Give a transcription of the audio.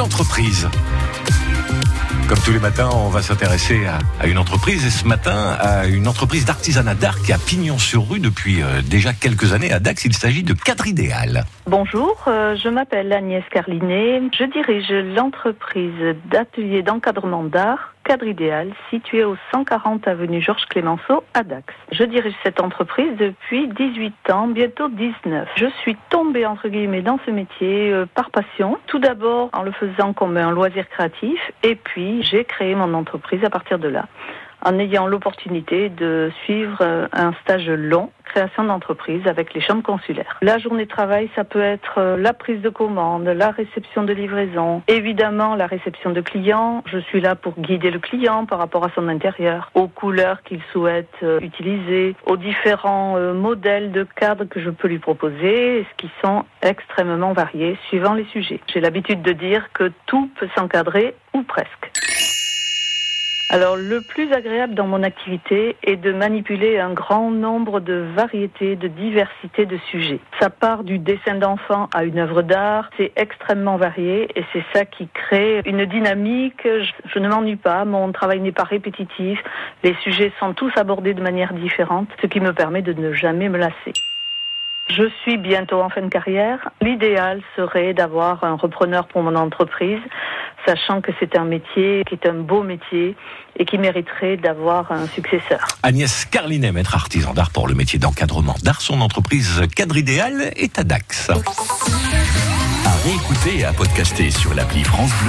Entreprise. Comme tous les matins, on va s'intéresser à, une entreprise et ce matin à une entreprise d'artisanat d'art qui a pignon sur rue depuis euh, déjà quelques années à Dax. Il s'agit de Cadre Idéal. Bonjour, euh, je m'appelle Agnès Carlinet. Je dirige l'entreprise d'atelier d'encadrement d'art Cadre Idéal, situé au 140 avenue Georges Clémenceau à Dax. Je dirige cette entreprise depuis 18 ans, bientôt 19. Je suis tombée entre guillemets dans ce métier euh, par passion. Tout d'abord en le faisant comme un loisir créatif et puis j'ai créé mon entreprise à partir de là en ayant l'opportunité de suivre euh, un stage long, création d'entreprise avec les chambres consulaires. La journée de travail, ça peut être euh, la prise de commande, la réception de livraison, évidemment la réception de clients. Je suis là pour guider le client par rapport à son intérieur, aux couleurs qu'il souhaite euh, utiliser, aux différents modèles de cadres que je peux lui proposer, ce qui sont extrêmement variés suivant les sujets. J'ai l'habitude de dire que tout peut s'encadrer ou presque. Alors le plus agréable dans mon activité est de manipuler un grand nombre de variétés, de diversité de sujets. Ça part du dessin d'enfant à une œuvre d'art, c'est extrêmement varié et c'est ça qui crée une dynamique. Je, ne m'ennuie pas, mon travail n'est pas répétitif, les sujets sont tous abordés de manière différente, ce qui me permet de ne jamais me lasser. Je suis bientôt en fin de carrière. L'idéal serait d'avoir un repreneur pour mon entreprise sachant que c'est un métier qui est un beau métier et qui mériterait d'avoir un successeur. Agnès Carlinet, maître artisan d'art pour le métier d'encadrement d'art, son entreprise Cadre Idéal est à Dax. À réécouter et à podcaster sur l'appli France Bleu